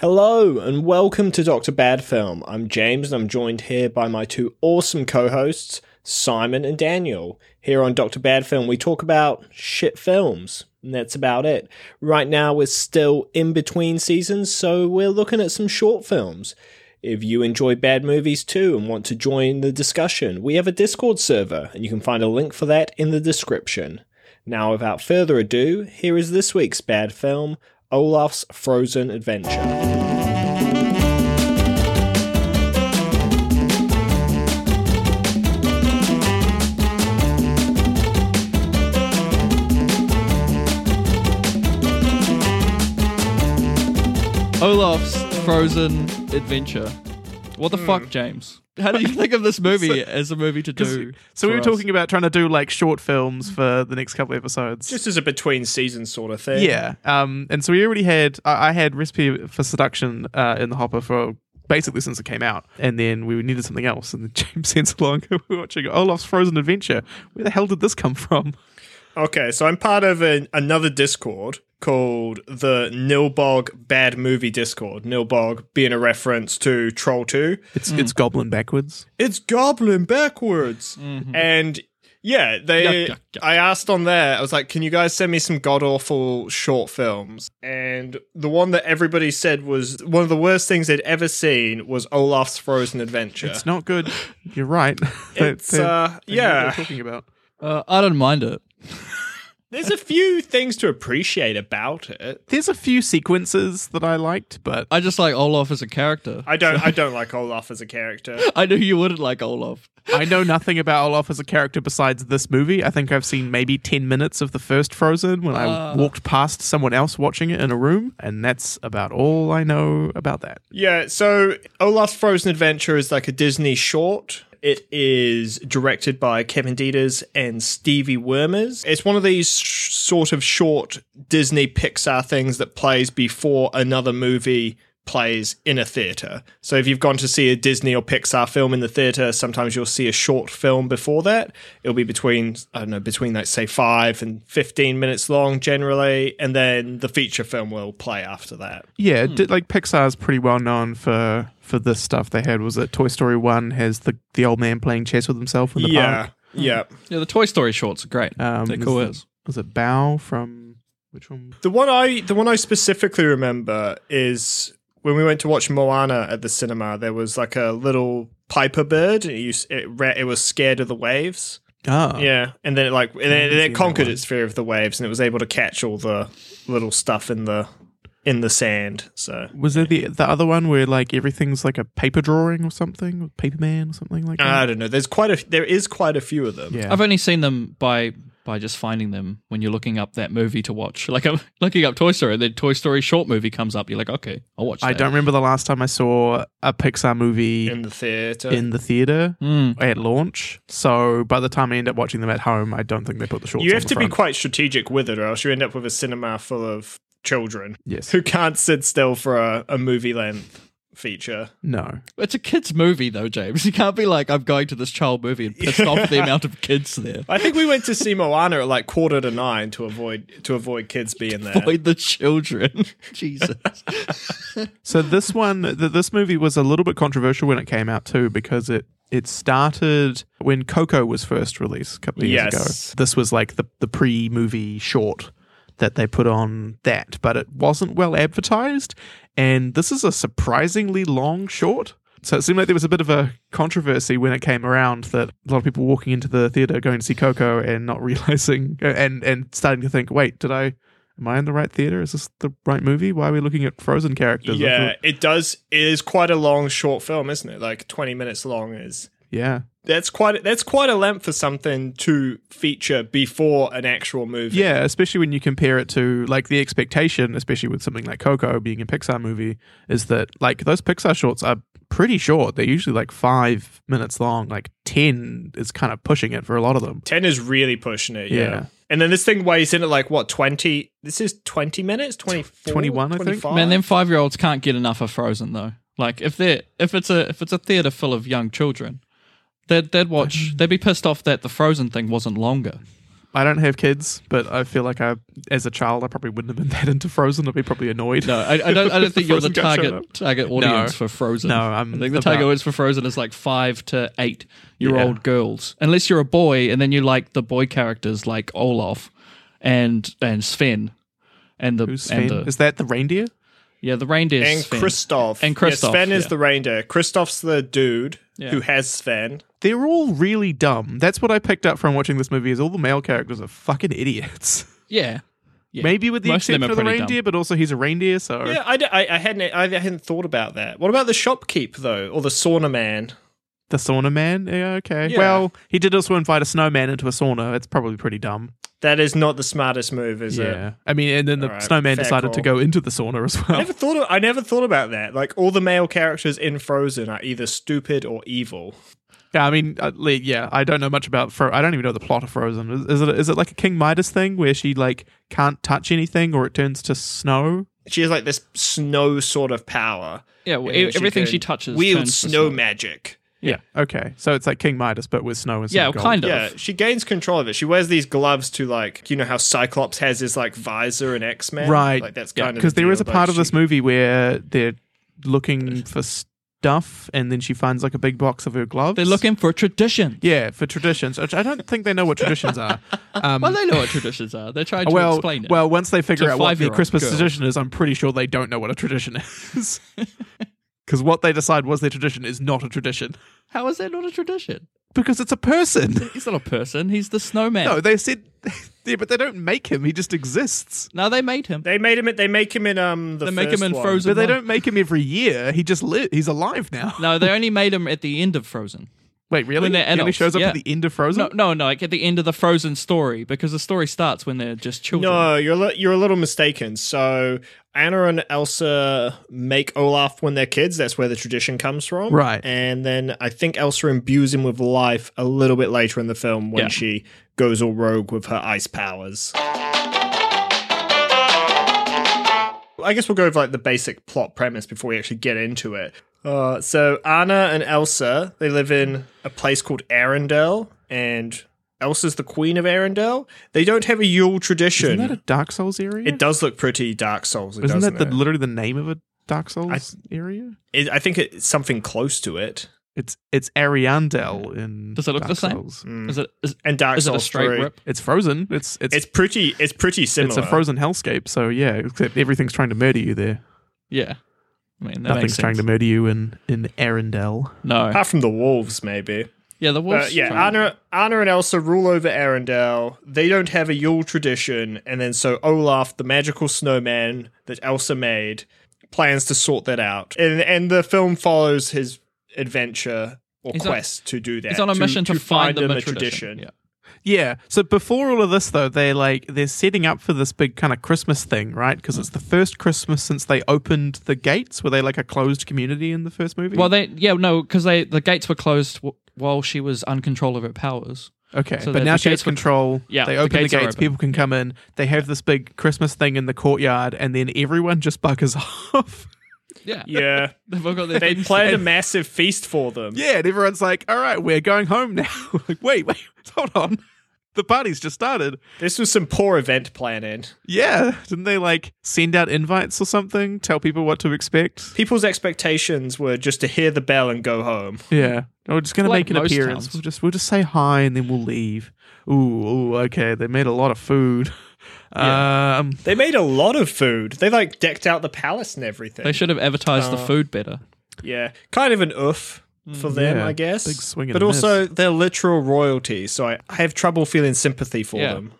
Hello and welcome to Dr. Bad Film. I'm James and I'm joined here by my two awesome co hosts, Simon and Daniel. Here on Dr. Bad Film, we talk about shit films, and that's about it. Right now, we're still in between seasons, so we're looking at some short films. If you enjoy bad movies too and want to join the discussion, we have a Discord server, and you can find a link for that in the description. Now, without further ado, here is this week's bad film Olaf's Frozen Adventure. Olaf's Frozen Adventure. What the hmm. fuck, James? How do you think of this movie as a movie to do? So we were us? talking about trying to do like short films for the next couple of episodes. Just as a between season sort of thing. yeah, um, and so we already had I, I had recipe for seduction uh, in the hopper for basically since it came out, and then we needed something else, and then James sent along we were watching Olaf's Frozen Adventure. Where the hell did this come from? Okay, so I'm part of an, another Discord called the Nilbog Bad Movie Discord. Nilbog being a reference to Troll 2. It's it's Goblin backwards. It's Goblin backwards. And yeah, they Yuck, yuck, yuck. I asked on there, I was like, can you guys send me some god awful short films? And the one that everybody said was one of the worst things they'd ever seen was Olaf's Frozen Adventure. It's not good. You're right. It's, they- uh, they know what yeah. they're talking about. Uh, I don't mind it. There's a few things to appreciate about it. There's a few sequences that I liked, but I just like Olaf as a character. I don't I don't like Olaf as a character. I knew you wouldn't like Olaf. I know nothing about Olaf as a character besides this movie. I think I've seen maybe 10 minutes of the first Frozen when I Ah. walked past someone else watching it in a room, and that's about all I know about that. Yeah, so Olaf's Frozen Adventure is like a Disney short. It is directed by Kevin Deters and Stevie Wermers. It's one of these sh- sort of short Disney Pixar things that plays before another movie plays in a theater. So if you've gone to see a Disney or Pixar film in the theater, sometimes you'll see a short film before that. It'll be between I don't know, between like say 5 and 15 minutes long generally, and then the feature film will play after that. Yeah, di- like Pixar's pretty well known for for this stuff. They had was it Toy Story One has the the old man playing chess with himself in the yeah. park. Yeah. Yeah, Yeah. the Toy Story shorts are great. Um, They're is cool it- as. Was it Bao from which one? The one I the one I specifically remember is when we went to watch Moana at the cinema. There was like a little piper bird. It used, it, ra- it was scared of the waves. Ah, Yeah, and then it like and then, and it conquered its fear of the waves, and it was able to catch all the little stuff in the in the sand. So Was there the the other one where like everything's like a paper drawing or something, or paper man or something like that? I don't know. There's quite a there is quite a few of them. yeah, I've only seen them by by just finding them when you're looking up that movie to watch. Like I'm looking up Toy Story, the Toy Story short movie comes up. You're like, okay, I'll watch. That. I don't remember the last time I saw a Pixar movie in the theater. in the theater Mm. at launch. So by the time I end up watching them at home, I don't think they put the shorts. you on have the to be quite strategic with it, or else you end up with a cinema full of children yes. who can't sit still for a, a movie length feature. No. It's a kids movie though, James. You can't be like, I'm going to this child movie and pissed off at the amount of kids there. I think we went to see Moana at like quarter to nine to avoid to avoid kids being there. Avoid the children. Jesus. So this one, th- this movie was a little bit controversial when it came out too, because it it started when Coco was first released a couple of years Yes. ago. This was like the the pre movie short that they put on that, but it wasn't well advertised. And this is a surprisingly long short. So it seemed like there was a bit of a controversy when it came around that a lot of people walking into the theater going to see Coco and not realizing and and starting to think, wait, did I am I in the right theater? Is this the right movie? Why are we looking at Frozen characters? Yeah, it does. It is quite a long short film, isn't it? Like twenty minutes long. Is yeah. that's quite that's quite a length for something to feature before an actual movie. Yeah, especially when you compare it to like the expectation, especially with something like Coco being a Pixar movie, is that like those Pixar shorts are pretty short. They're usually like five minutes long. Like ten is kind of pushing it for a lot of them. ten is really pushing it. Yeah. Yeah. And then this thing weighs in at like what twenty? This is twenty minutes, 24, 21, I think. 25? Man, them five year olds can't get enough of Frozen though. Like if they're if it's a if it's a theater full of young children, they'd they'd watch they'd be pissed off that the Frozen thing wasn't longer. I don't have kids, but I feel like I, as a child, I probably wouldn't have been that into Frozen. I'd be probably annoyed. No, I, I don't. I don't think you're the Frozen guy showed target target audience for Frozen. No, I'm I think the about- target audience for Frozen is like five to eight year old girls, unless you're a boy and then you like the boy characters like Olaf and and Sven and the Who's and the Is that the reindeer? Yeah the reindeer and Sven. Kristoff. And Kristoff. Yeah, Kristoff, Sven is yeah. the reindeer. Kristoff's the dude Yeah. who has Sven. They're all really dumb. That's what I picked up from watching this movie. Is all the male characters are fucking idiots. Yeah. Yeah. Maybe with the Most exception are of the pretty reindeer, but also he's a reindeer, so Yeah, I, d- I- I hadn't I hadn't thought about that. What about the shopkeep though, or the sauna man? The sauna man. Yeah, okay. Yeah. Well, he did also invite a snowman into a sauna. It's probably pretty dumb. That is not the smartest move, is it? yeah. I mean, and then the Alright, snowman fair decided to call. go into the sauna as I well. never thought of, I never thought about that. Like all the male characters in Frozen are either stupid or evil. Yeah, I mean, uh, le- yeah, I don't know much about. Fro- I don't even know the plot of Frozen. Is, is it is it like a King Midas thing where she like can't touch anything or it turns to snow? She has like this snow sort of power. Yeah. well, and e- everything can she touches wield turns to snow magic. Yeah. Okay, so it's like King Midas, but with snow and Yeah, of gold. kind of. Yeah, she gains control of it. She wears these gloves to like, you know how Cyclops has his like visor and X Men, Right. Like that's Yeah, kind of because the there is a part like, of this she- movie where they're looking for stuff, and then she finds like a big box of her gloves. They're looking for tradition. yeah, for traditions. Which I don't think they know what traditions are. Um, Well, they know what traditions are. They're trying to well, explain it. well, once they figure out what their Christmas girls. tradition is, I'm pretty sure they don't know what a tradition is. Because what they decide was their tradition is not a tradition. How is that not a tradition? Because it's a person. He's not a person. He's the snowman. No, they said, yeah, but they don't make him. He just exists. No, they made him. They made him. They make him in um the They make him in one. Frozen. But they one. don't make him every year. He just li- He's alive now. No, they only made him at the end of Frozen. Wait, really? When they're he only shows up yeah. at the end of Frozen. No, no, no, like at the end of the Frozen story, because the story starts when they're just children. No, you're li- you're a little mistaken. So Anna and Elsa make Olaf when they're kids. That's where the tradition comes from, Right. And then I think Elsa imbues him with life a little bit later in the film when Yeah. she goes all rogue with her ice powers. I guess we'll go over like the basic plot premise before we actually get into it. Uh, so Anna and Elsa, they live in a place called Arendelle, and Elsa's the queen of Arendelle. They don't have a Yule tradition. Isn't that a Dark Souls area? It does look pretty Dark Souls. Isn't doesn't that the, it? literally the name of a Dark Souls area? It- I think it's something close to it. It's it's Ariandel in. Does it look Dark the same? Mm. Is it is, And Dark is it a straight 3. rip? It's frozen. It's it's It's pretty. It's pretty similar. it's a frozen hellscape. So yeah, except everything's trying to murder you there. Yeah. I mean, that Nothing's makes trying sense. to murder you in in Arendelle. No. Apart from the wolves, maybe. Yeah, the But wolves. yeah, trying- Anna, Anna and Elsa rule over Arendelle. They don't have a Yule tradition, and then so Olaf, the magical snowman that Elsa made, plans to sort that out. And and the film follows his adventure or He's on- quest to do that. He's on a mission to, find them a tradition. Yeah. Yeah. So before all of this, though, they like they're setting up for this big kind of Christmas thing, right? Because it's the first Christmas since they opened the gates. Were they like a closed community in the first movie? Well, they yeah no because they the gates were closed w- while she was uncontrol of her powers. okay, so but now she has gates were- control. Yeah, they open the gates are gates. open. People can come in. They have this big Christmas thing in the courtyard, and then everyone just buggers off. Yeah, Yeah, they've all got their they things planned a massive feast for them. yeah, and everyone's like, "All right, we're going home now." like, wait, wait, hold on. The party's just started. This was some poor event planning. Yeah, didn't they like send out invites or something? Tell people what to expect. People's expectations were just to hear the bell and go home. Yeah, we're just gonna Like make an most appearance. towns. We'll just we'll just say hi and then we'll leave. Ooh, ooh, okay. They made a lot of food. Yeah. Um, They made a lot of food. They like decked out the palace and everything. They should have advertised the Uh, food better. Yeah, kind of an oof for them, yeah, I guess. big swing but a also they're literal royalty, so I, I have trouble feeling sympathy for Yeah. them.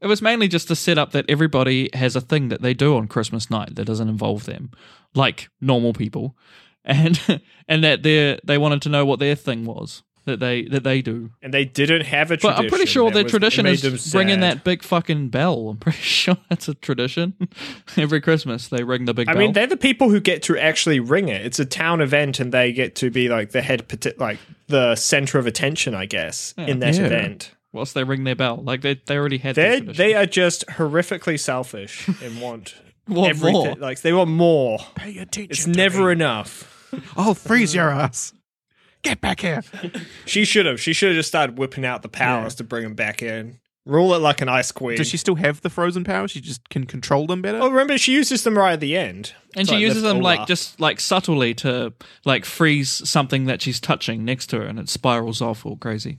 It was mainly just to set up that everybody has a thing that they do on Christmas night that doesn't involve them, like normal people, and and that they they wanted to know what their thing was that they that they do. And they didn't have a tradition. But. I'm pretty sure That their was- tradition it made them is ringing sad. that big fucking bell. I'm pretty sure that's a tradition. Every Christmas they ring the big I bell. mean, they're the people who get to actually ring it. It's a town event, and they get to be like the head, pati- like the center of attention, I guess, in that Yeah. event. Whilst they ring their bell, like they they already had. They they are just horrifically selfish and want Want everything. more. Like they want more. pay attention. It's to never me. enough. I'll oh, freeze your ass. Get back here. She should have. She should have just started whipping out the powers to bring him back in. Rule it like an ice queen. Does she still have the frozen powers? She just can control them better. Oh, remember she uses them right at the end. And It's she like uses them like Olaf. just like subtly to like freeze something that she's touching next to her and it spirals off all crazy.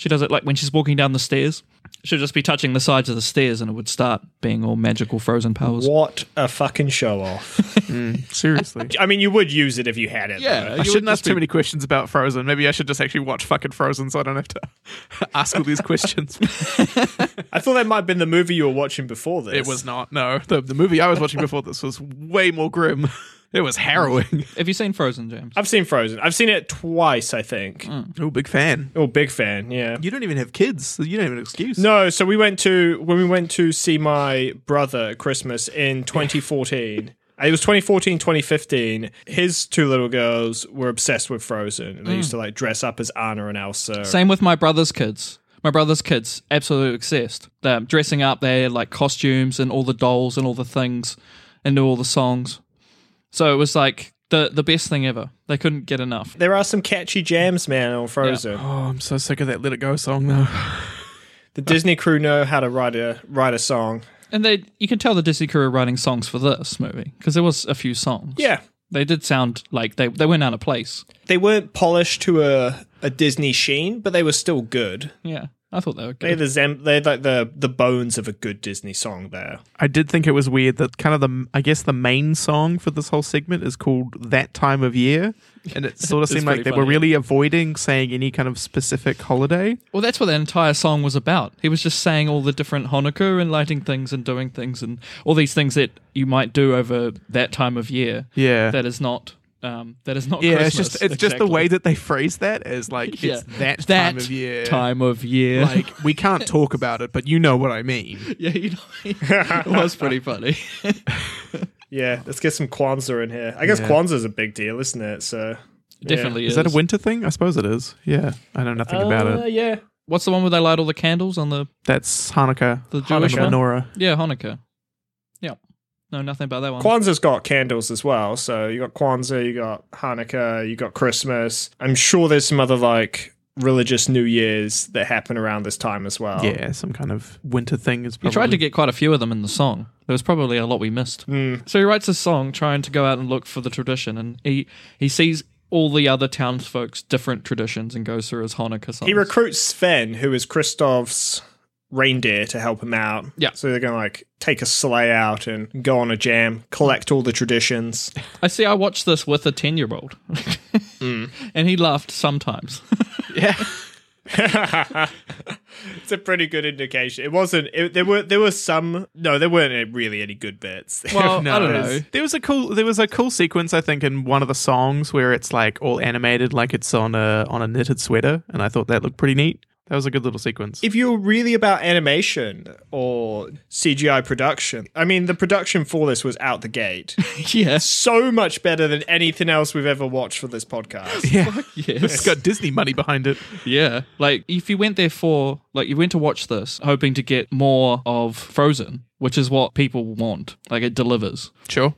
She does it like when she's walking down the stairs. She'll just be touching the sides of the stairs and it would start being all magical frozen powers. What a fucking show off. Mm. Seriously. I mean, you would use it if you had it. Yeah, though. I shouldn't ask just too be- many questions about Frozen. Maybe I should just actually watch fucking Frozen so I don't have to ask all these questions. I thought that might have been the movie you were watching before this. it was not. No, the, the movie I was watching before this was way more grim. It was harrowing. Have you seen Frozen, James? I've seen Frozen. I've seen it twice, I think. Oh, big fan. Oh, big fan, yeah. You don't even have kids. So you don't have an excuse. No, so we went to when we went to see my brother at Christmas in 2014. Uh, it was 2014, 2015. His two little girls were obsessed with Frozen, and they used mm. to like dress up as Anna and Elsa. Same with my brother's kids. My brother's kids, absolutely obsessed. They're dressing up, they had like costumes and all the dolls and all the things and knew all the songs. So it was like the the best thing ever. They couldn't get enough. There are some catchy jams, man, on Frozen. Oh, I'm so sick of that Let It Go song, though. The Disney crew know how to write a write a song. And they you can tell the Disney crew are writing songs for this movie because there was a few songs. Yeah, They did sound like they they went out of place. they weren't polished to a a Disney sheen, but they were still good. Yeah. I thought they were good. They had good. the zem- they had like the the bones of a good Disney song there. I did think it was weird that kind of the, I guess the main song for this whole segment is called That Time of Year. And it sort of seemed like pretty they were really avoiding saying any kind of specific holiday. Well, that's what the entire song was about. He was just saying all the different Hanukkah and lighting things and doing things and all these things that you might do over that time of year. Yeah. That is not. Um, that is not. yeah, Christmas, it's just it's just the way that they phrase that as like Yeah. it's that, that time of year. Time of year. Like we can't talk about it, but you know what I mean. yeah, you know, it was pretty funny. Yeah, let's get some Kwanzaa in here. I guess Yeah. is a big deal, isn't it? So Definitely Is is. that a winter thing? I suppose it is. Yeah, I know nothing about Uh, it. Yeah, What's the one where they light all the candles on the? That's Hanukkah. The Jewish Hanukkah menorah. Yeah, Hanukkah. Yeah. No, nothing about that one. Kwanzaa's got candles as well. So you got Kwanzaa, you got Hanukkah, you got Christmas. I'm sure there's some other like religious New Years that happen around this time as well. Yeah, some kind of winter thing is He tried to get quite a few of them in the song. There was probably a lot we missed. Mm. So he writes a song trying to go out and look for the tradition, and he he sees all the other townsfolk's different traditions and goes through his Hanukkah songs. He recruits Sven, who is Kristoff's reindeer, to help him out. Yeah. So they're gonna like take a sleigh out and go on a jam, collect all the traditions. I see. I watched this with a ten year old, mm. and he laughed sometimes. Yeah. it's a pretty good indication. It wasn't. It, there were there were some. No, there weren't really any good bits. Well, No, I don't know. There was a cool there was a cool sequence I think in one of the songs where it's like all animated like it's on a on a knitted sweater and I thought that looked pretty neat. That was a good little sequence. if you're really about animation or CGI production, I mean, the production for this was out the gate. yeah, so much better than anything else we've ever watched for this podcast. yeah. yes. It's got Disney money behind it. Yeah. Like if you went there for like you went to watch this hoping to get more of Frozen, which is what people want. Like it delivers. Sure.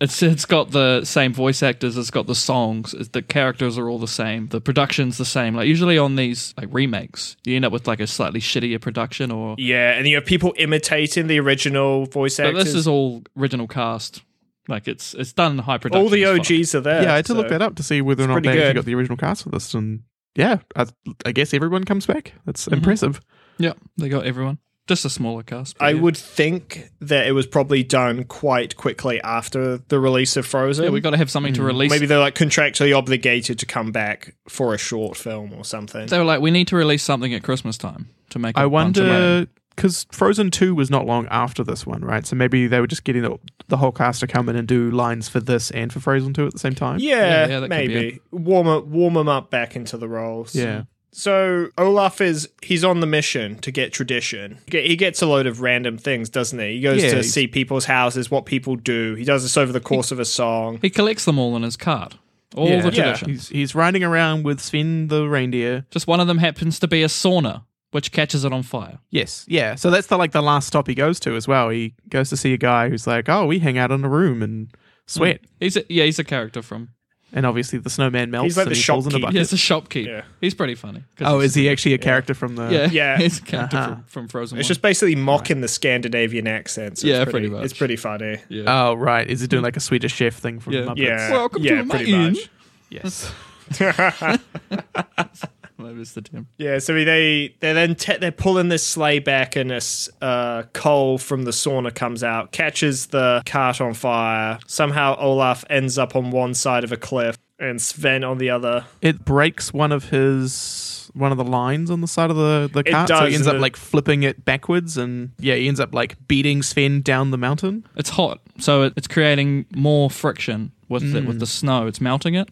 It's it's got the same voice actors, it's got the songs, it's- the characters are all the same, the production's the same. Like usually on these like remakes, you end up with like a slightly shittier production or Yeah, and you have people imitating the original voice actors. but this is all original cast. Like it's it's done in high production. all the as fuck. OGs are there. Yeah, I had to so- look that up to see whether or not pretty they actually got the original cast for this and yeah, I, I guess everyone comes back. That's Mm-hmm. impressive. Yeah, they got everyone. Just a smaller cast. I yeah. would think that it was probably done quite quickly after the release of Frozen. Yeah, we got to have something to hmm. release. Maybe they're like contractually obligated to come back for a short film or something. they were like, we need to release something at Christmas time to make. I I bunch of money. wonder because Frozen Two was not long after this one, right? So maybe they were just getting the, the whole cast to come in and do lines for this and for Frozen Two at the same time. yeah, Yeah, yeah, that could be maybe warm up, warm them up back into the roles. Yeah. So Olaf is he's on the mission to get tradition. He gets a load of random things, doesn't he? He goes Yeah, to he's- see people's houses, what people do. He does this over the course of a song. He collects them all in his cart. All Yeah. the Yeah. traditions. He's he's riding around with Sven the reindeer. Just one of them happens to be a sauna, which catches it on fire. Yes, yeah. So that's the like the last stop he goes to as well. He goes to see a guy who's like, "Oh, we hang out in a room and sweat." Hmm. He's a, yeah, he's a character from And obviously the snowman melts. He's like and the he falls in a shopkeep. bucket. Yeah, it's a shopkeep. Yeah. He's pretty funny. 'cause Oh, he's- is he actually a character from the? Yeah, Yeah. He's a character Uh-huh. from, from Frozen. It's one. just basically mocking the Scandinavian accent. so Yeah, it's pretty, pretty much. It's pretty funny. yeah. Oh, right. Is he doing like a Swedish chef thing from Yeah. the Muppets? Yeah, Welcome to yeah, my pretty inn. much. Yes. Maybe it's the Tim. Yeah, so they they then te- they're pulling this sleigh back, and a s- uh, coal from the sauna comes out, catches the cart on fire. Somehow Olaf ends up on one side of a cliff, and Sven on the other. it breaks one of his one of the lines on the side of the the It cart, so he ends up it- like flipping it backwards, and yeah, he ends up like beating Sven down the mountain. It's hot, so it, it's creating more friction with the, Mm. with the snow. It's melting it,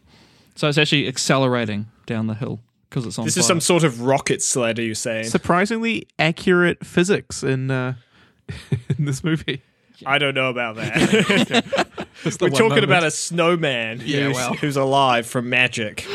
so it's actually accelerating down the hill because it's on. This fire. is some sort of rocket sled. Are you saying? Surprisingly accurate physics in uh, in this movie. I don't know about that. Just the We're talking moment. about a snowman Yeah, who's, well. who's alive from magic.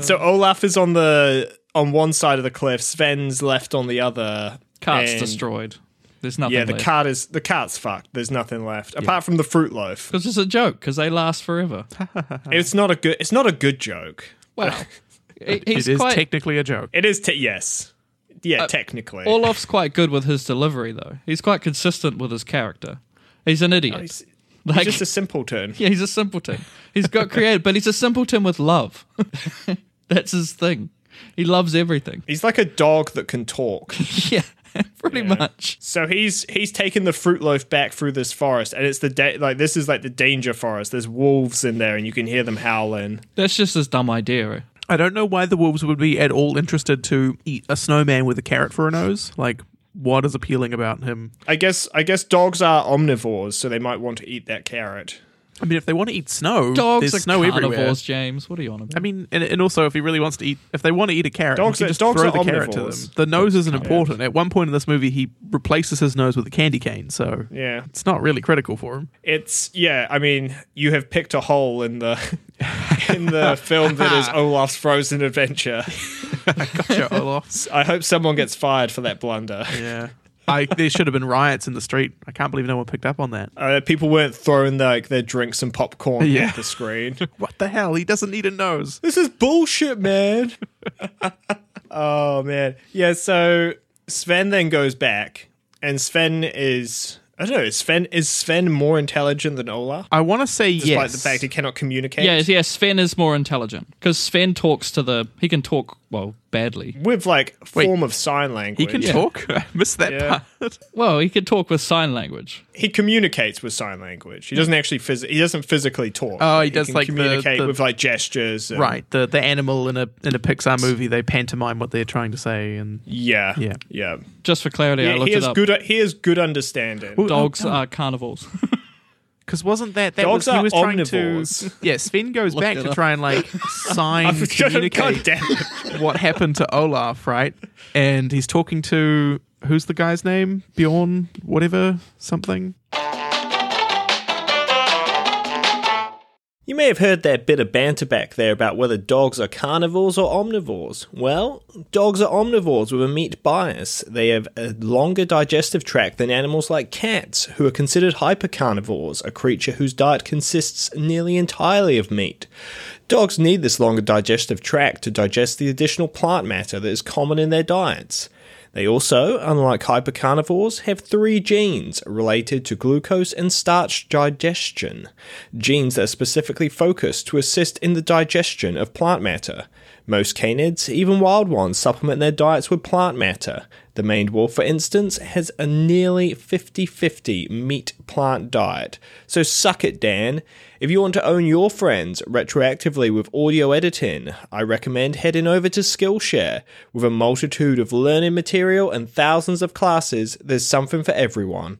so Olaf is on the on one side of the cliff. Sven's left on the other. cart's destroyed. There's nothing. Yeah, the left. cart is the cart's fucked. There's nothing left apart from the fruit loaf. Because it's a joke. Because they last forever. It's not a good. It's not a good joke. Well, he- he's It is quite. technically a joke. It is. Te- yes. Yeah, uh, technically. Olaf's quite good with his delivery, though. He's quite consistent with his character. He's an idiot. Oh, he's, like, he's just a simpleton. yeah, he's a simpleton. He's got creative, but he's a simpleton with love. That's his thing. He loves everything. He's like a dog that can talk. Yeah, pretty much. So he's he's taken the fruit loaf back through this forest, and it's the da- like this is like the danger forest. There's wolves in there, and you can hear them howling. That's just his dumb idea. eh? I don't know why the wolves would be at all interested to eat a snowman with a carrot for a nose. Like, what is appealing about him? I guess I guess dogs are omnivores, so they might want to eat that carrot. I mean, if they want to eat snow, Dogs there's are snow carnivores, everywhere. James. What are you on about? I mean, and, and also if he really wants to eat, if they want to eat a carrot, Dogs he are- can just dogs throw are the carrot to them. omnivores. The nose isn't important. At one point in this movie, he replaces his nose with a candy cane, so Yeah, it's not really critical for him. it's yeah. I mean, you have picked a hole in the in the film that is Olaf's Frozen Adventure. Gotcha, Olaf. I hope someone gets fired for that blunder. Yeah. I, there should have been riots in the street. I can't believe no one picked up on that. Uh, people weren't throwing like their drinks and popcorn Yeah. at the screen. What the hell? He doesn't need a nose. this is bullshit, man. oh man, yeah. So Sven then goes back, and Sven is I don't know. Is Sven is Sven more intelligent than Ola? I want to say despite yes. Despite the fact he cannot communicate? yeah, yeah. Sven is more intelligent because Sven talks to the. He can talk well badly. with like Wait, form of sign language. he can talk. I missed that Yeah. part. Well, he can talk with sign language. He communicates with sign language. He doesn't actually phys- He doesn't physically talk. Oh, he does can like communicate the- with like gestures. and- Right. The the animal in a in a Pixar movie, they pantomime what they're trying to say, and Yeah. Yeah. Yeah. Just for clarity, I looked he it up. good. He has good understanding. Dogs uh, are carnivores. because wasn't that that Dogs was he are was trying to? Yeah, Sven goes back it to up. try and like sign God communicate damn it. what happened to Olaf, right? And he's talking to who's the guy's name? Bjorn, whatever, something. You may have heard that bit of banter back there about whether dogs are carnivores or omnivores. Well, dogs are omnivores with a meat bias. They have a longer digestive tract than animals like cats, who are considered hypercarnivores, a creature whose diet consists nearly entirely of meat. Dogs need this longer digestive tract to digest the additional plant matter that is common in their diets. They also, unlike hypercarnivores, have three genes related to glucose and starch digestion, genes that are specifically focused to assist in the digestion of plant matter. Most canids, even wild ones, supplement their diets with plant matter. The maned wolf, for instance, has a nearly 50 50 meat plant diet. So suck it, Dan. If you want to own your friends retroactively with audio editing, I recommend heading over to Skillshare. With a multitude of learning material and thousands of classes, there's something for everyone.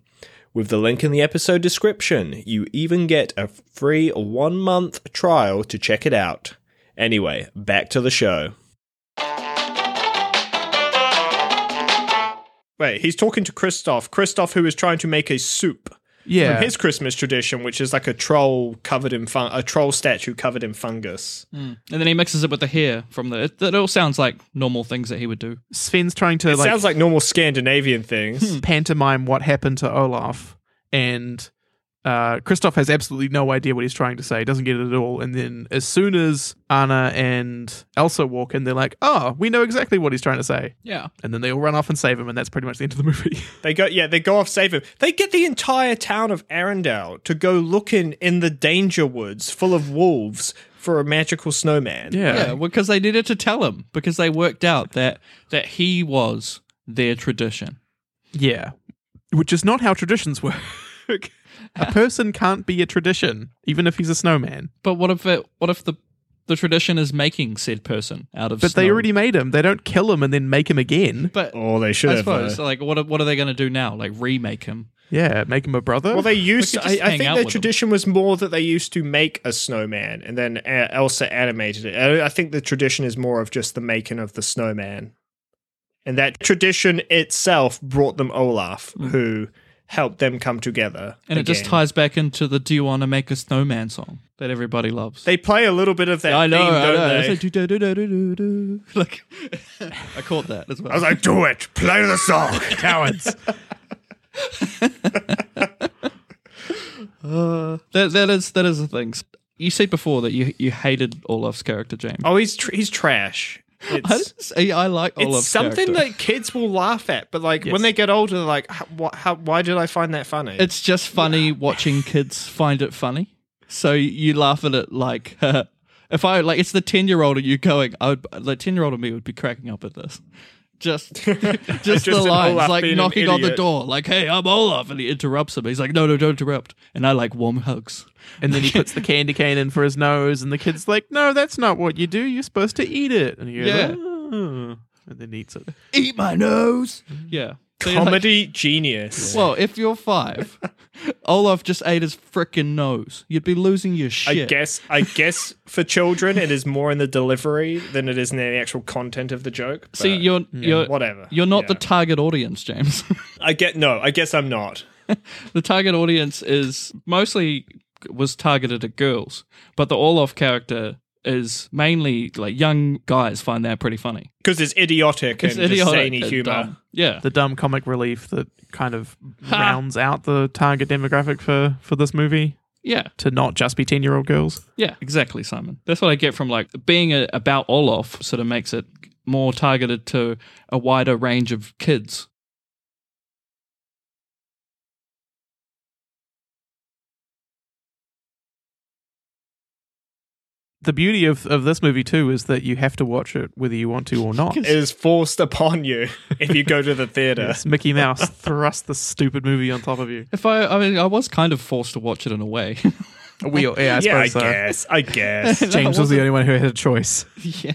With the link in the episode description, you even get a free one month trial to check it out. Anyway, back to the show. Wait, he's talking to Kristoff. Kristoff, who is trying to make a soup Yeah. from his Christmas tradition, which is like a troll covered in fun- a troll statue covered in fungus. Mm. and then he mixes it with the hair from the. It, it all sounds like normal things that he would do. Sven's trying to It like, sounds like normal Scandinavian things. pantomime what happened to Olaf, and uh, Kristoff has absolutely no idea what he's trying to say, doesn't get it at all. And then as soon as Anna and Elsa walk in, they're like, "Oh, we know exactly what he's trying to say." Yeah. And then they all run off and save him, and that's pretty much the end of the movie. They go, yeah, they go off save him. They get the entire town of Arendelle to go looking in the danger woods full of wolves for a magical snowman. Yeah, because they needed to tell him because they worked out that that he was their tradition. yeah, which is not how traditions work. a person can't be a tradition, even if he's a snowman. But what if it? What if the the tradition is making said person out of? Snow But they already made him. They don't kill him and then make him again. But Oh, they should I have. suppose, though. like, what are- what are they going to do now? Like remake him? Yeah, make him a brother. Well, they used. could I, I think out their with 'em. tradition was more that they used to make a snowman, and then uh, Elsa animated it. I, I think the tradition is more of just the making of the snowman, and that tradition itself brought them Olaf, who helped them come together. And it just ties back into the "Do you want to make a snowman?" song that everybody loves. They play a little bit of that. I know, theme, I don't know. they? Like. Like, I caught that as well. I was like, "Do it, play the song." cowards. Uh, that that is that is the thing. You said before that you you hated Olaf's character, James. oh, he's tr- he's trash. I, It's, say I like it's Olaf's something character. that kids will laugh at, but like Yes. when they get older, they're like, how, what, how, "Why did I find that funny?" It's just funny watching kids find it funny. So you laugh at it like if I like it's the ten year old and you going, I would the ten year old of me would be cracking up at this. Just just, Just the lines Olaf like knocking on the door, like, hey, I'm Olaf and he interrupts him. He's like, No, no, don't interrupt. And I like warm hugs. And then he puts the candy cane in for his nose, and the kid's like, "No, that's not what you do. You're supposed to eat it." And he goes, Yeah. "Oh," and then eats it. Eat my nose. Mm-hmm. Yeah. You're like- Comedy genius. well, if you're five, Olaf just ate his freaking nose. You'd be losing your shit. I guess I guess for children it is more in the delivery than it is in the actual content of the joke. See, you're you're whatever. You're not the target audience, James. I get no. I guess I'm not. the target audience is mostly was targeted at girls, but the Olaf character is mainly like young guys find that pretty funny. Because it's idiotic It's and just idiotic zany and humor. dumb. Yeah. The dumb comic relief that kind of rounds out the target demographic for for this movie Yeah. to not just be ten year old girls. Yeah, exactly, Simon. That's what I get from like being a, about Olaf sort of makes it more targeted to a wider range of kids. The beauty of, of this movie too is that you have to watch it whether you want to or not. It is forced upon you if you go to the theater. Yes, Mickey Mouse thrust the stupid movie on top of you. If I, I mean, I was kind of forced to watch it in a way. We, yeah, I yeah, I so. guess. I guess. James was the only one who had a choice. yeah.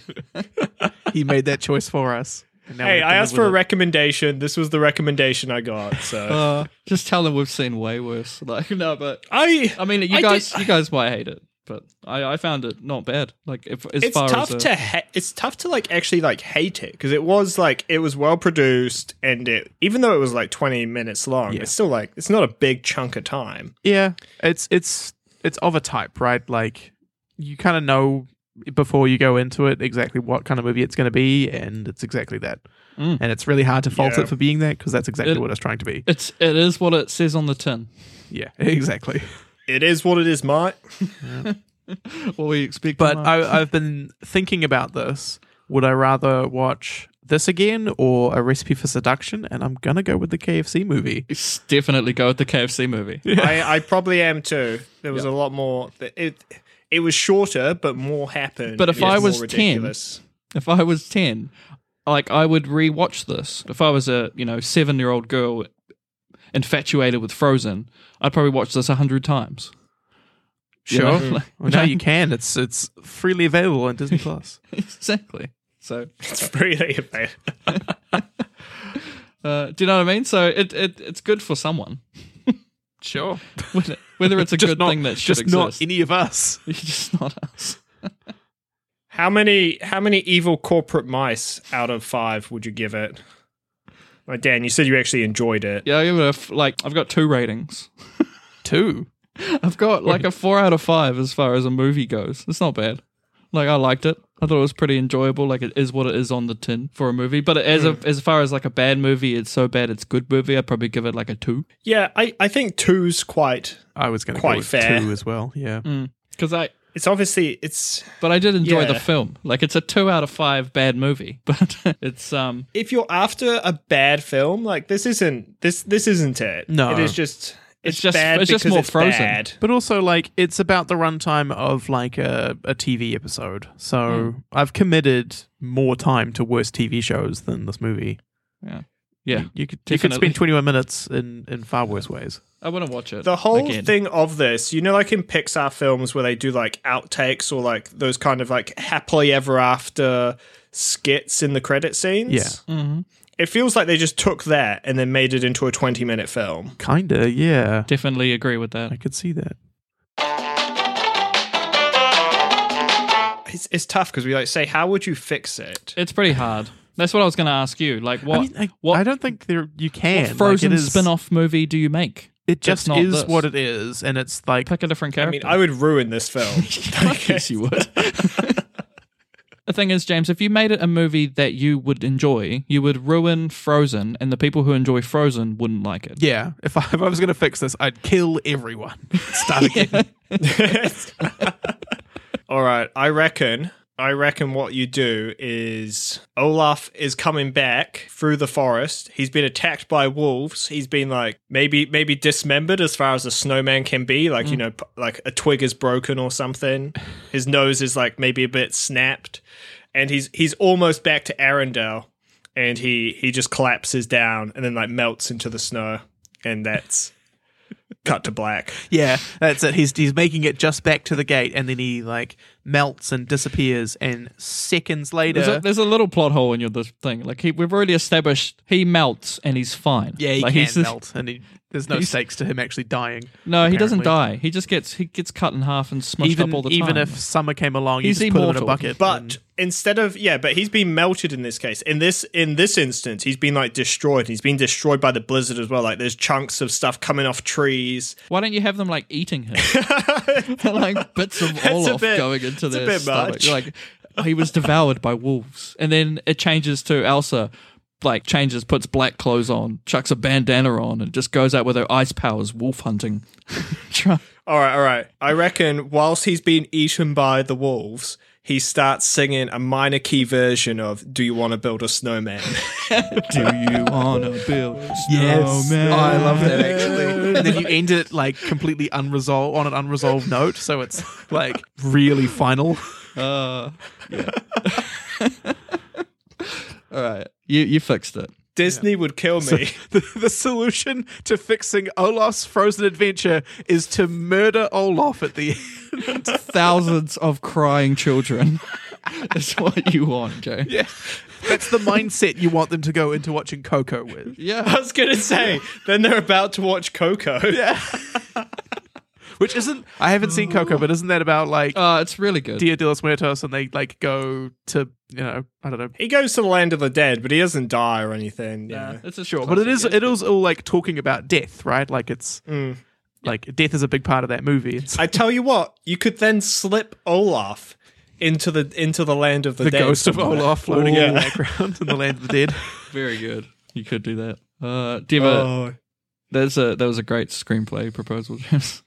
He made that choice for us. And now we hey, I asked for a it. recommendation. This was the recommendation I got. So Uh, just tell them we've seen way worse. Like no, but I. I mean, you I guys, did- you guys might hate it, but I, I found it not bad. Like if as it's far tough as a, to ha- it's tough to like actually like hate it because it was like it was well produced and it even though it was like 20 minutes long Yeah. it's still like it's not a big chunk of time Yeah, it's it's it's of a type, right? Like you kind of know before you go into it exactly what kind of movie it's going to be, and it's exactly that. Mm. And it's really hard to fault Yeah. it for being that because that's exactly It- what it's trying to be. it's it is what it says on the tin. Yeah, exactly. It is what it is mate What we expect. But. I, I've been thinking about this. Would I rather watch this again or A Recipe for Seduction? And I'm gonna go with the KFC movie. It's definitely go with the KFC movie. I, I probably am too there was a lot more it it was shorter but more happened But if I more was 10. If I was ten, like I would rewatch this. If I was a you know seven year old girl infatuated with Frozen, I'd probably watch this a hundred times. You Sure. know, like- Well, now you can. It's it's freely available on Disney Plus. exactly. So, it's really bad uh, do you know what I mean? So it, it it's good for someone, Sure. whether, whether it's a good not- thing that should Just not any of us. It's just not us. how many how many evil corporate mice out of five would you give it like Dan you said you actually enjoyed it Yeah, I give it a f- like. I've got two ratings. Two. I've got like a four out of five as far as a movie goes. It's not bad. Like I liked it. I thought it was pretty enjoyable. Like it is what it is on the tin for a movie. But as a, hmm. as far as like a bad movie, it's so bad it's good movie. I'd probably give it like a two. Yeah, I, I think two's quite. I was going to Quite go with fair. two as well. Yeah. Mm. Because I It's obviously it's but I did enjoy the film. Like it's a two out of five bad movie. But it's um if you're after a bad film, like this isn't this this isn't it. No. it is just it's, It's just- bad it's just more it's Frozen. bad. But also, like, it's about the runtime of like a, a TV episode. So I've committed more time to worse TV shows than this movie. yeah. You could you could spend 21 minutes in, in far worse ways. I want to watch it. The whole again. thing of this, you know, like in Pixar films where they do like outtakes or like those kind of like happily ever after skits in the credit scenes. Yeah. Mhm. It feels like they just took that and then made it into a 20 minute film. Kinda, yeah. Definitely agree with that. I could see that. It's, it's tough because we like say, how would you fix it? It's pretty hard. That's what I was going to ask you. Like, what I mean, I, what, I don't think there you can. what Like, Frozen it is, spin-off movie do you make? It just is this? what it is, and it's like Pick a different I character. mean, I would ruin this film. yes, you would. the thing is, James, if you made it a movie that you would enjoy, you would ruin Frozen, and the people who enjoy Frozen wouldn't like it. yeah. If I, if I was going to fix this, I'd kill everyone. Start again. All right, I reckon. I reckon what you do is Olaf is coming back through the forest. He's been attacked by wolves. He's been like maybe maybe dismembered as far as a snowman can be. Like you mm. know, p- like a twig is broken or something. His nose is like maybe a bit snapped, and he's he's almost back to Arendelle, and he he just collapses down and then like melts into the snow, and that's cut to black. Yeah, that's it. He's he's making it just back to the gate, and then he like melts and disappears, and seconds later, There's a, there's a little plot hole in your this thing. Like he, we've already established he melts and he's fine. yeah, he like, can he's just- melt, and he, there's no he's- stakes to him actually dying. No, he doesn't apparently. die. He just gets he gets cut in half and smushed Even up all the time. even if summer came along, you He's just put him in a immortal. bucket. But and- instead of yeah, but he's been melted in this case. In this in this instance, he's been like destroyed. He's been destroyed by the blizzard as well. Like there's chunks of stuff coming off trees. Why don't you have them like eating him? like bits of a Olaf bit- going into it's a their bit stomach. much. Like he was devoured by wolves, and then it changes to Elsa. Like changes, puts black clothes on, chucks a bandana on, and just goes out with her ice powers, wolf hunting. All right, all right. I reckon whilst he's being eaten by the wolves, he starts singing a minor key version of "Do You Want to Build a Snowman?" Do you wanna build a Yes, snowman? Oh, I love that actually. and then you end it like completely unresolved on an unresolved note, so it's like really final. Uh, yeah. All right, you you fixed it. Disney would kill me. The, the solution to fixing Olaf's frozen adventure is to murder Olaf at the end. Thousands of crying children. That's what you want, Jay. yeah, that's the mindset you want them to go into watching Coco with. Yeah. I was gonna say. then they're about to watch Coco. Yeah. Which isn't I haven't seen Coco, but isn't that about like Uh, it's really good. Dia de los Muertos and they like go to you know I don't know. He goes to the land of the dead, but he doesn't die or anything. Yeah, Yeah. it's a Sure, but it is it is all like talking about death, right? Like it's Mm. like death is a big part of that movie. It's I tell you what, you could then slip Olaf into the into the land of the, the dead. The ghost of somewhere. Olaf floating in the background in the land of the dead. very good. You could do that. Uh, do you have a, Oh. there's a that was a great screenplay proposal, James.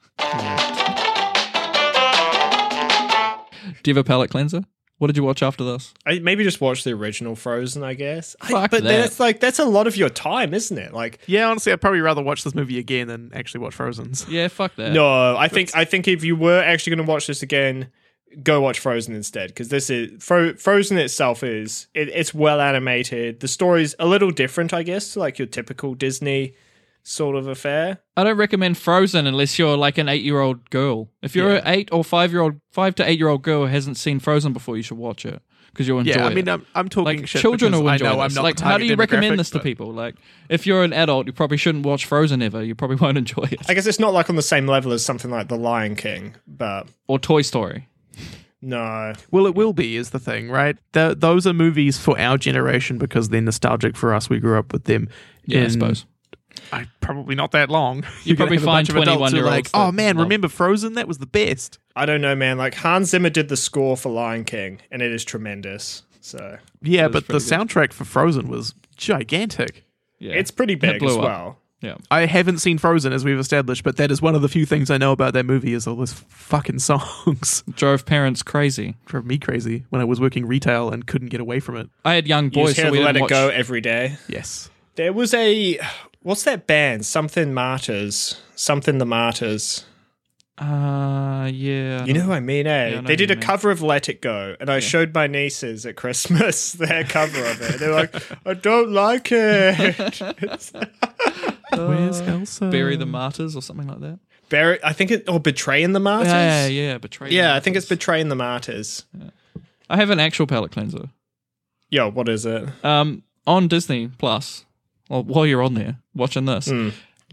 Do you have a palate cleanser? What did you watch after this? I maybe just watch the original Frozen, I guess. I- Fuck but that. that's like that's a lot of your time, isn't it? Like Yeah, honestly, I'd probably rather watch this movie again than actually watch Frozen's. Yeah, fuck that. no, I think I think if you were actually going to watch this again, go watch Frozen instead because this is Fro- Frozen itself is it, it's well animated. The story's a little different, I guess, to like your typical Disney sort of affair. I don't recommend Frozen unless you're like an eight year old girl. If you're an eight or five year old, five to eight year old girl who hasn't seen Frozen before, you should watch it because you'll enjoy it. Yeah, I it. mean, I'm, I'm talking like shit children because will I enjoy know this. I'm not like, how do you recommend this to but- people? Like, if you're an adult, you probably shouldn't watch Frozen ever. You probably won't enjoy it. I guess it's not like on the same level as something like The Lion King, but or Toy Story. no. Well, it will be is the thing, right? Th those are movies for our generation because they're nostalgic for us. We grew up with them. Yeah, I suppose. I probably not that long. You You're gonna probably have a bunch find of adults who are 21-year-olds like, that oh man, love- remember Frozen? That was the best. I don't know, man. Like Hans Zimmer did the score for Lion King, and it is tremendous. So Yeah, but the good. soundtrack for Frozen was gigantic. Yeah. it's pretty It big blew as up. well. Yeah. I haven't seen Frozen as we've established, but that is one of the few things I know about that movie is all those fucking songs. Drove parents crazy. Drove me crazy when I was working retail and couldn't get away from it. I had young You boys, just so we Let didn't It watch. Go every day. Yes. There was a what's that band? Something Martyrs. Something the Martyrs. Uh, yeah. You know who I mean, eh? Yeah, I they did a mean. cover of Let It Go, and I showed my nieces at Christmas their cover of it. They're like, I don't like it. Where's Elsa? Bury the Martyrs or something like that. Bury, I think it, or Betraying the Martyrs. Yeah, yeah, Betraying Yeah, I think it's Betraying the Martyrs. I have an actual palate cleanser. Yo, what is it? Um, on Disney Plus, well, while you're on there watching this,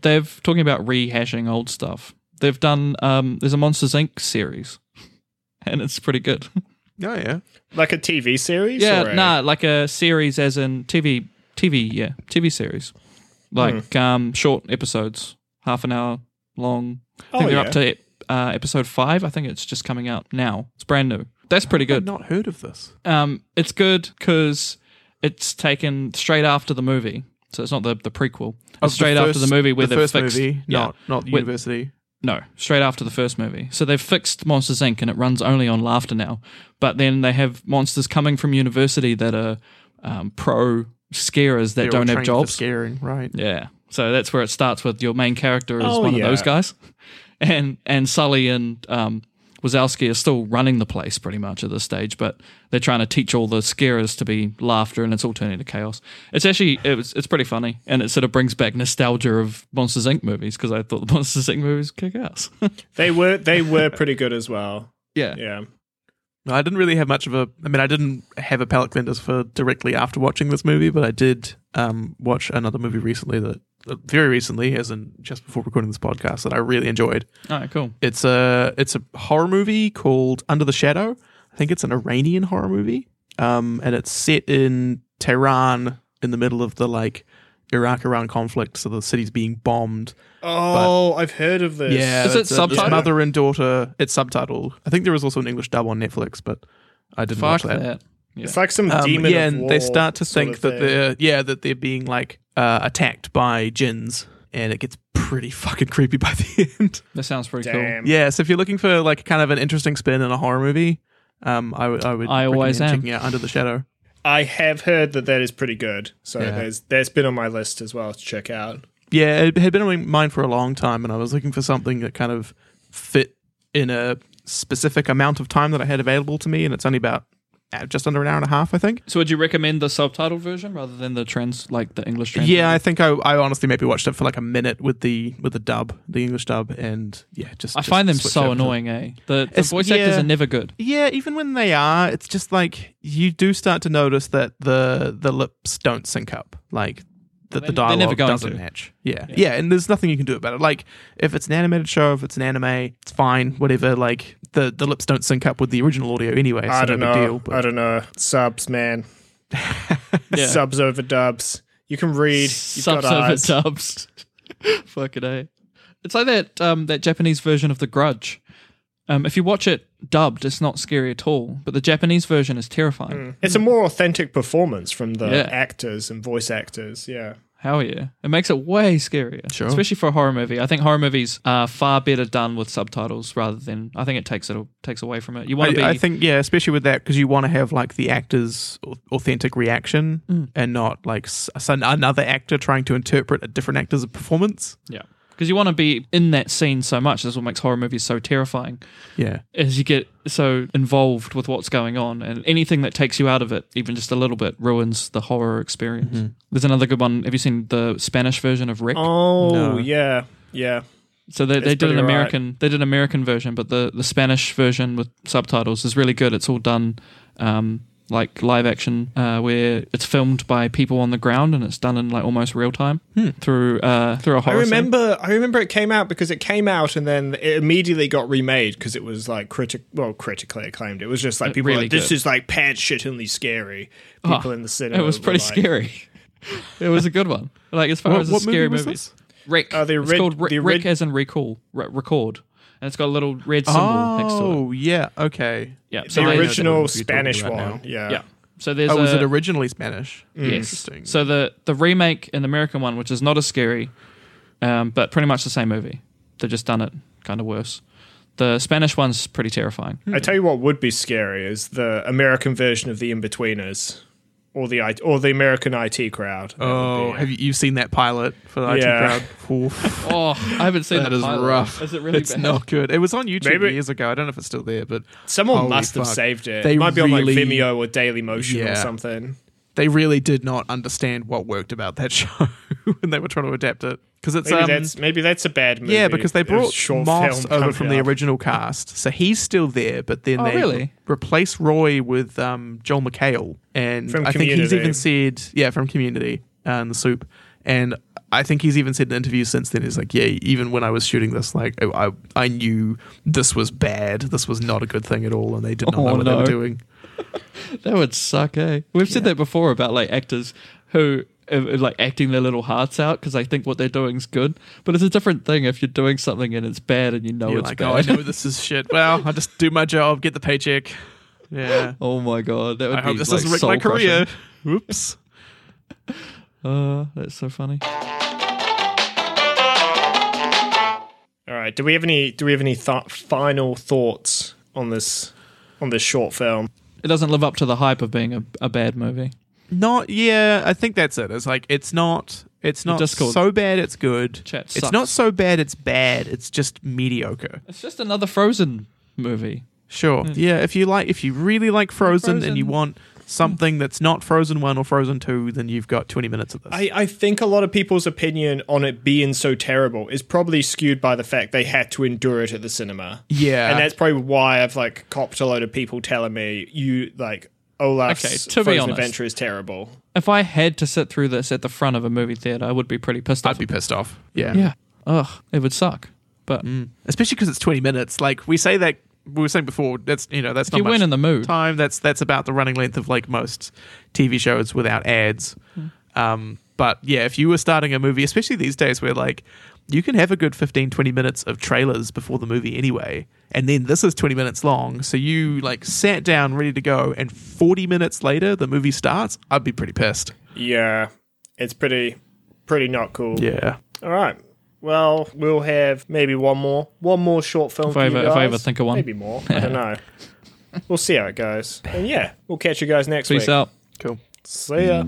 they've talking about rehashing old stuff. They've done um, there's a Monsters Inc. series, and it's pretty good. Oh yeah. Like a TV series? yeah, or a- nah, like a series as in TV, TV, yeah, TV series, like um, short episodes, half an hour long. I think Oh, they're yeah. up to uh, episode five. I think it's just coming out now. It's brand new. That's pretty good. I've not heard of this. Um, it's good because it's taken straight after the movie, so it's not the the prequel. It's Of straight after the movie where the first fixed. movie, yeah, not not With- University. no, straight after the first movie. So they've fixed Monsters Inc. and it runs only on Laughter now. But then they have monsters coming from university that are um, pro scarers that They're don't have jobs. Scaring, right? Yeah. So that's where it starts with your main character is Oh, one yeah. of those guys. And and Sully and um Wazowski is still running the place pretty much at this stage, but they're trying to teach all the scarers to be laughter and it's all turning to chaos. It's actually it was it's pretty funny and it sort of brings back nostalgia of Monsters Inc. movies because I thought the Monsters Inc. movies kick ass. They were they were pretty good as well. yeah. Yeah. No, I didn't really have much of a. I mean, I didn't have a palate cleanser for directly after watching this movie, but I did um, watch another movie recently that very recently, as in just before recording this podcast, that I really enjoyed. All right, cool. It's a it's a horror movie called Under the Shadow. I think it's an Iranian horror movie, um, and it's set in Tehran in the middle of the like Iraq Iran conflict. So the city's being bombed. Oh, I've heard of this. Yeah, Is it it's a- subtitled? mother and daughter. It's subtitled. I think there is also an English dub on Netflix, but I didn't Fuck watch that. that. Yeah. It's like some Um, demon. yeah, of and they start to think that thing. they're yeah that they're being like uh, attacked by jinns, and it gets pretty fucking creepy by the end. That sounds pretty cool. Yeah, so if you're looking for like kind of an interesting spin in a horror movie, um, I would I always am. checking out Under the Shadow. I have heard that that is pretty good. So Yeah. there's there's been on my list as well to check out. Yeah, it had been on my mind for a long time, and I was looking for something that kind of fit in a specific amount of time that I had available to me, and it's only about just under an hour and a half, I think. So would you recommend the subtitled version rather than the trans like the English trans? Yeah, I think I, I honestly maybe watched it for like a minute with the with the dub, the English dub, and yeah, just I just find them so to- annoying, eh? The, the voice actors are never good. Yeah, even when they are, it's just like you do start to notice that the the lips don't sync up, like that They- the dialogue never going doesn't to. match. Yeah. Yeah. yeah, and there's nothing you can do about it. Like if it's an animated show, if it's an anime, it's fine, whatever. Like the the lips don't sync up with the original audio anyway. So I don't no know. deal. But I don't know. Subs, man. Yeah. Subs over dubs. You can read. You've Subs got over eyes. dubs. Fucking a. It's like that um, that Japanese version of The Grudge. Um, if you watch it dubbed, it's not scary at all, but the Japanese version is terrifying. It's a more authentic performance from the Yeah. actors and voice actors. Yeah. Hell yeah. It makes it way scarier. Sure. Especially for a horror movie. I think horror movies are far better done with subtitles rather than I think it takes it takes away from it. You want to be I, I think yeah, especially with that because you want to have like the actor's authentic reaction Mm. and not like s- s- another actor trying to interpret a different actor's performance. Yeah. Because you want to be in that scene so much. That's what makes horror movies so terrifying. Yeah. Is you get so involved with what's going on, and anything that takes you out of it, even just a little bit, ruins the horror experience. There's another good one. Have you seen the Spanish version of Rec? Oh, No. yeah. Yeah. so they, they did an pretty right. American. They did an American version, but the the Spanish version with subtitles is really good. It's all done. Um, like live action, uh, where it's filmed by people on the ground and it's done in like almost real time through uh, through a I horror. scene. remember. I remember it came out because it came out and then it immediately got remade because it was like critic, well, critically acclaimed. It was just like Uh, people were really like, "This good. is like pants shittingly scary." People Oh, in the cinema. It was pretty like- scary. It was a good one. Like as far What, as a scary movie was movie. this? Rec. Oh, the it's called Rec, the Rec as in recall, re- record, and it's got a little red symbol next to it. Oh, yeah. Okay. Yeah, so I know there's- the original one Spanish about one. now. Yeah. yeah. So there's Oh, a, was it originally Spanish? Yes. Interesting. So the the remake and the American one, which is not as scary, um, but pretty much the same movie. They've just done it kind of worse. The Spanish one's pretty terrifying. I tell you what would be scary is the American version of the Inbetweeners. Or the I- or the American IT crowd. Oh, be- have you, you've seen that pilot for the IT crowd? Oh, I haven't seen that the is pilot. rough. Is it really it's bad? not good. It was on YouTube Maybe- years ago. I don't know if it's still there, but Someone Holy must have saved it. They it might be really- on like Vimeo or Dailymotion or something. They really did not understand what worked about that show when they were trying to adapt it. Because it's Maybe um, that's maybe that's a bad movie. yeah, because they brought short Moss over from the company. original cast, so he's still there. But then Oh, they really? replaced Roy with um, Joel McHale, and From I think he's even said, yeah, from Community uh, and the Soup, and I think he's even said in interviews since then, he's like, yeah, even when I was shooting this, like I, I, I knew this was bad, this was not a good thing at all, and they did not Oh, know what they were doing. That would suck, eh? We've said that before about like actors who are, are, like acting their little hearts out because they think what they're doing is good. But it's a different thing if you're doing something and it's bad and you know You're it's like, bad. oh, I know this is shit. Well, I just do my job, get the paycheck. Yeah. Oh my god, that would I be hope this like, doesn't wreck my soul-crushing. career. Whoops. Uh, that's so funny. All right. Do we have any? Do we have any th- final thoughts on this on this short film? It doesn't live up to the hype of being a, a bad movie. Not yeah, I think that's it. It's like it's not it's not Discord so bad it's good. chat It's sucks. not so bad it's bad. It's just mediocre. It's just another Frozen movie. Sure. Hmm. Yeah, if you like if you really like Frozen, and you Frozen. want something that's not Frozen 1 or Frozen 2, then you've got 20 minutes of this. I, I think a lot of people's opinion on it being so terrible is probably skewed by the fact they had to endure it at the cinema. yeah. and that's probably why I've like copped a load of people telling me you like Olaf's Okay, to be Frozen honest. Adventure is terrible. If I had to sit through this at the front of a movie theater, I would be pretty pissed off. I'd be pissed off. Yeah. yeah. Ugh, it would suck. But mm. Especially because it's 20 minutes. Like we say that we were saying before, that's you know, that's if not you much went in the mood, time. That's that's about the running length of like most TV shows without ads. Um, but yeah, if you were starting a movie, especially these days where like you can have a good 15, 20 minutes of trailers before the movie anyway, and then this is 20 minutes long, so you like sat down ready to go, and 40 minutes later the movie starts, I'd be pretty pissed. Yeah, it's pretty pretty not cool. Yeah. All right. Well, we'll have maybe one more one more short film. If for I you ever- if I ever think of one. maybe more. I don't know. we'll see how it goes. And yeah, we'll catch you guys next peace week. Peace out. Cool. See ya.